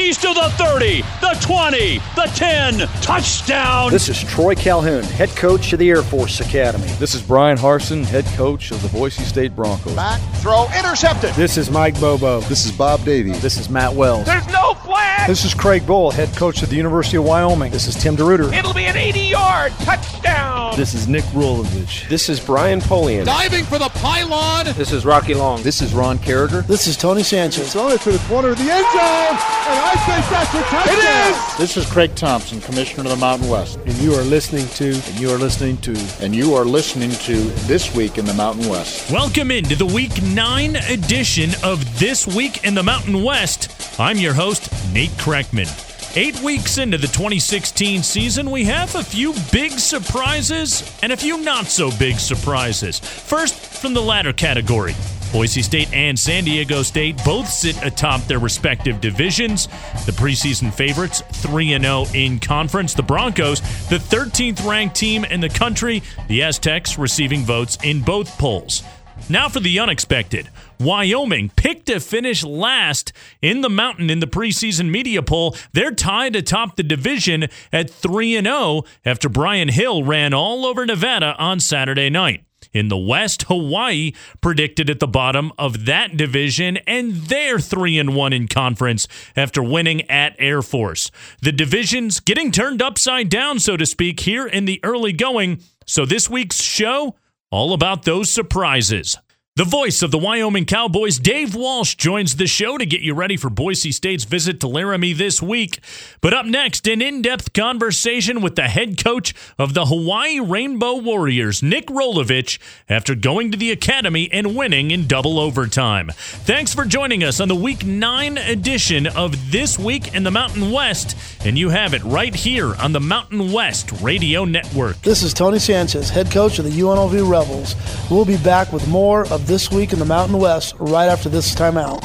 He's to the 30, the 20, the 10. Touchdown. This is Troy Calhoun, head coach of the Air Force Academy. This is Bryan Harsin, head coach of the Boise State Broncos. Back, throw, intercepted. This is Mike Bobo. This is Bob Davie. This is Matt Wells. There's no flag. This is Craig Bohl, head coach of the University of Wyoming. This is Tim DeRuyter. It'll be an 80 yard touchdown. This is Nick Rolovich. This is Brian Polian. Diving for the pylon. This is Rocky Long. This is Ron Caragher. This is Tony Sanchez. Throw it to the corner of the end zone, and I think that's a touchdown. It is. This is Craig Thompson, Commissioner of the Mountain West. And you are listening to, and you are listening to, and you are listening to This Week in the Mountain West. Welcome into the Week 9 edition of This Week in the Mountain West. I'm your host, Nate Kreckman. Eight weeks into the 2016 season, we have a few big surprises and a few not so big surprises. First, from the latter category. Boise State and San Diego State both sit atop their respective divisions. The preseason favorites, 3 0 in conference. The Broncos, the 13th ranked team in the country. The Aztecs receiving votes in both polls. Now for the unexpected. Wyoming picked to finish last in the mountain in the preseason media poll. They're tied atop the division at 3 0 after Brian Hill ran all over Nevada on Saturday night. In the West, Hawaii predicted at the bottom of that division, and they're 3 and 1 in conference after winning at Air Force. The division's getting turned upside down, so to speak, here in the early going. So this week's show, all about those surprises. The voice of the Wyoming Cowboys, Dave Walsh, joins the show to get you ready for Boise State's visit to Laramie this week. But up next, an in depth conversation with the head coach of the Hawaii Rainbow Warriors, Nick Rolovich, after going to the academy and winning in double overtime. Thanks for joining us on the Week 9 edition of This Week in the Mountain West, and you have it right here on the Mountain West Radio Network. This is Tony Sanchez, head coach of the UNLV Rebels. We'll be back with more of this week in the Mountain West right after this timeout.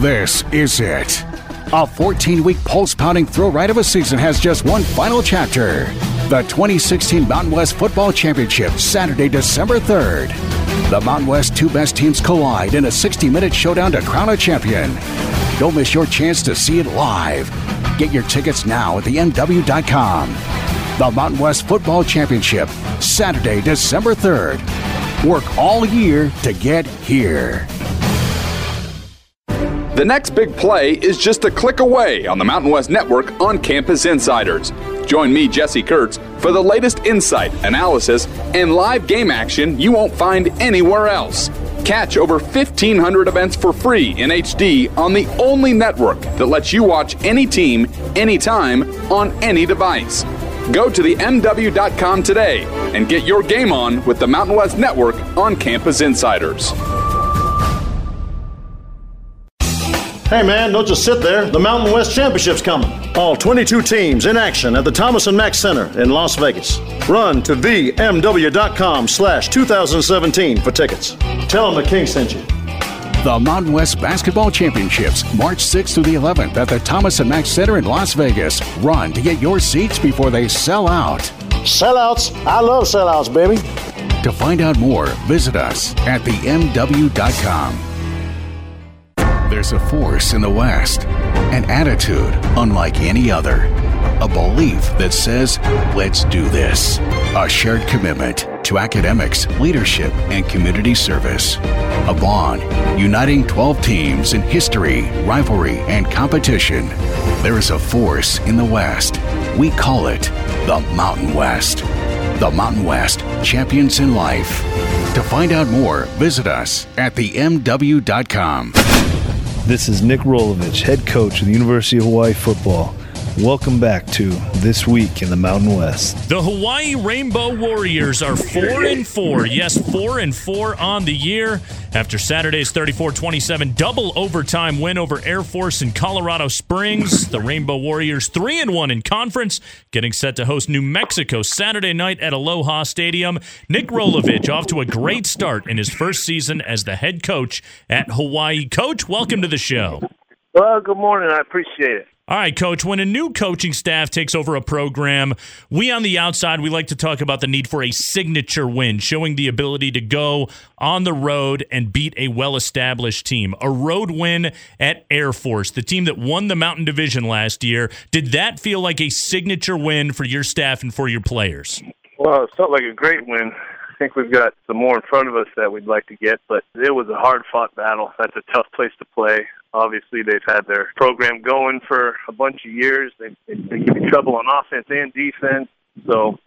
This is it. A 14 week pulse pounding thrill ride of a season has just one final chapter. The 2016 Mountain West Football Championship, Saturday, December 3rd. The Mountain West two best teams collide in a 60 minute showdown to crown a champion. Don't miss your chance to see it live. Get your tickets now at themw.com. The Mountain West Football Championship, Saturday, December 3rd. Work all year to get here. The next big play is just a click away on the Mountain West Network on Campus Insiders. Join me, Jesse Kurtz, for the latest insight, analysis, and live game action you won't find anywhere else. Catch over 1,500 events for free in HD on the only network that lets you watch any team, anytime, on any device. Go to the MW.com today and get your game on with the Mountain West Network on Campus Insiders. Hey man, don't just sit there. The Mountain West Championship's coming. All 22 teams in action at the Thomas and Mack Center in Las Vegas. Run to themw.com slash 2017 for tickets. Tell them the King sent you. The Mountain West Basketball Championships, March 6th through the 11th at the Thomas and Mack Center in Las Vegas. Run to get your seats before they sell out. Sellouts? I love sellouts, baby. To find out more, visit us at themw.com. There's a force in the West, an attitude unlike any other, a belief that says, let's do this, a shared commitment to academics, leadership, and community service. A bond uniting 12 teams in history, rivalry, and competition. There is a force in the West. We call it the Mountain West. The Mountain West, champions in life. To find out more, visit us at themw.com. This is Nick Rolovich, head coach of the University of Hawaii football. Welcome back to This Week in the Mountain West. The Hawaii Rainbow Warriors are 4 and 4. Yes, 4 and 4 on the year after Saturday's 34-27 double overtime win over Air Force in Colorado Springs. The Rainbow Warriors 3 and 1 in conference, getting set to host New Mexico Saturday night at Aloha Stadium. Nick Rolovich off to a great start in his first season as the head coach at Hawaii. Coach, welcome to the show. Well, good morning. I appreciate it. All right, coach, when a new coaching staff takes over a program, we on the outside, we like to talk about the need for a signature win, showing the ability to go on the road and beat a well established team. A road win at Air Force, the team that won the Mountain Division last year. Did that feel like a signature win for your staff and for your players? Well, it felt like a great win. I think we've got some more in front of us that we'd like to get, but it was a hard fought battle. That's a tough place to play. Obviously, they've had their program going for a bunch of years. They, they give you trouble on offense and defense. So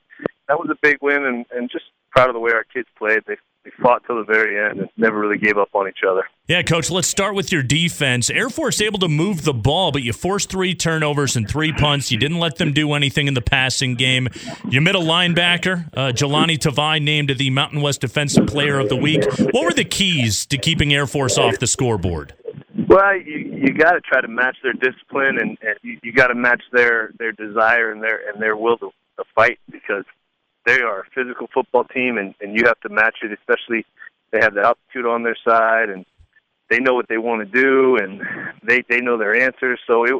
that was a big win, and, and just proud of the way our kids played. They, fought till the very end and never really gave up on each other. Yeah, coach, let's start with your defense. Air Force able to move the ball, but you forced three turnovers and three punts. You didn't let them do anything in the passing game. Your middle linebacker, uh, Jahlani Tavai, named the Mountain West Defensive Player of the Week. What were the keys to keeping Air Force off the scoreboard? Well, you you got to try to match their discipline, and, and you, you got to match their their desire and their and their will to, to fight because they are a physical football team, and and you have to match it. Especially they have the altitude on their side, and they know what they want to do, and they they know their answers. So it,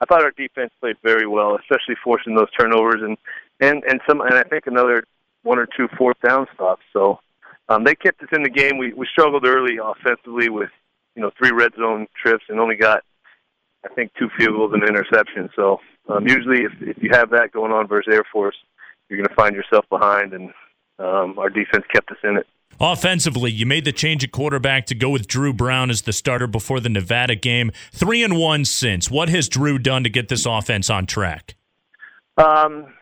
I thought our defense played very well, especially forcing those turnovers and and and some and I think another one or two fourth down stops. So um, they kept us in the game. We we struggled early offensively with you know three red zone trips and only got I think two field goals and an interception. So um, usually if if you have that going on versus Air Force, you're going to find yourself behind, and um, our defense kept us in it. Offensively, you made the change at quarterback to go with Dru Brown as the starter before the Nevada game. Three and one since. What has Dru done to get this offense on track? Um,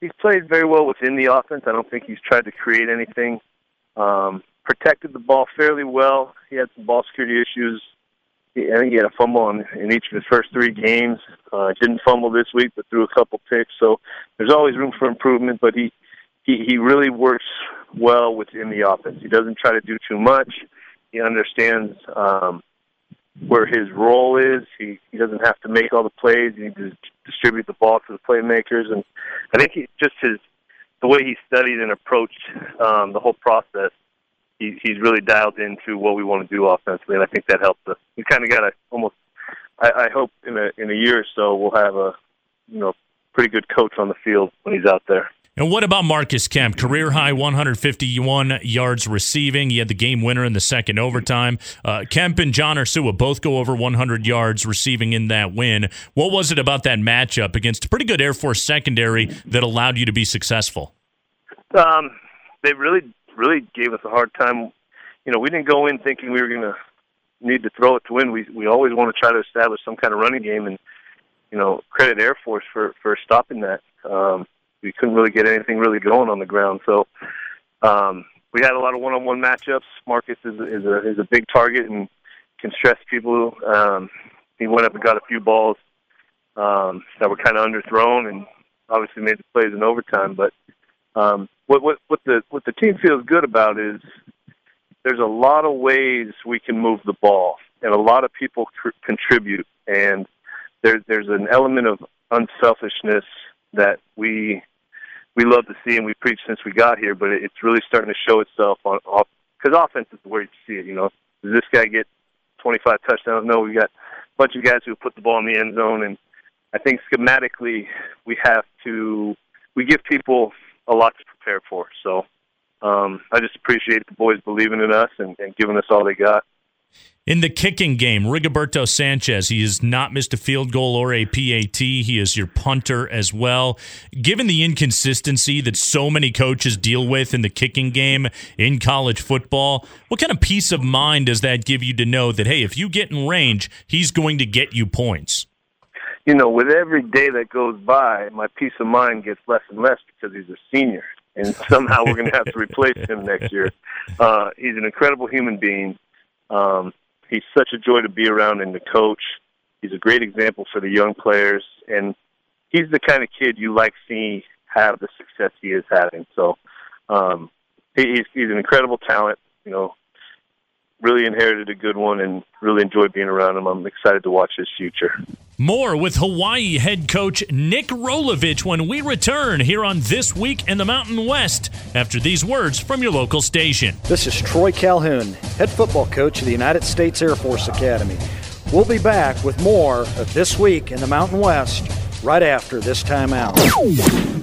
he's played very well within the offense. I don't think he's tried to create anything. Um, protected the ball fairly well. He had some ball security issues. He, I think he had a fumble in, in each of his first three games. Uh, didn't fumble this week, but threw a couple picks. So there's always room for improvement. But he he he really works well within the offense. He doesn't try to do too much. He understands um, where his role is. He he doesn't have to make all the plays. He to distribute the ball to the playmakers. And I think he just his the way he studied and approached um, the whole process he, he's really dialed into what we want to do offensively, and I think that helps us. We kind of got a almost. I, I hope in a in a year or so we'll have a you know pretty good coach on the field when he's out there. And what about Marcus Kemp? Career high 151 yards receiving. He had the game winner in the second overtime. Uh, Kemp and John Ursua both go over 100 yards receiving in that win. What was it about that matchup against a pretty good Air Force secondary that allowed you to be successful? Um, they really really gave us a hard time. You know, we didn't go in thinking we were going to need to throw it to win. We we always want to try to establish some kind of running game, and you know, credit Air Force for for stopping that. Um, we couldn't really get anything really going on the ground, so um, we had a lot of one-on-one matchups. Marcus is is a is a big target and can stress people. Um, he went up and got a few balls um, that were kind of underthrown, and obviously made the plays in overtime. But um, what what what the what the team feels good about is there's a lot of ways we can move the ball, and a lot of people tr- contribute, and there's there's an element of unselfishness that we we love to see and we preach since we got here, but it's really starting to show itself on off because offense is where you see it. You know, does this guy get 25 touchdowns? No, we got a bunch of guys who put the ball in the end zone, and I think schematically we have to we give people a lot to prepare for. So um, I just appreciate the boys believing in us and, and giving us all they got. In the kicking game, Rigoberto Sanchez, he has not missed a field goal or a PAT. He is your punter as well. Given the inconsistency that so many coaches deal with in the kicking game in college football, what kind of peace of mind does that give you to know that, hey, if you get in range, he's going to get you points? you know, with every day that goes by, my peace of mind gets less and less because he's a senior, and somehow we're going to have to replace him next year. Uh, he's an incredible human being. Um, he's such a joy to be around and to coach. He's a great example for the young players, and he's the kind of kid you like seeing have the success he is having. So um, he's he's an incredible talent. You know, really inherited a good one and really enjoyed being around him. I'm excited to watch his future. More with Hawaii head coach Nick Rolovich when we return here on This Week in the Mountain West after these words from your local station. This is Troy Calhoun, head football coach of the United States Air Force Academy. We'll be back with more of This Week in the Mountain West right after this timeout.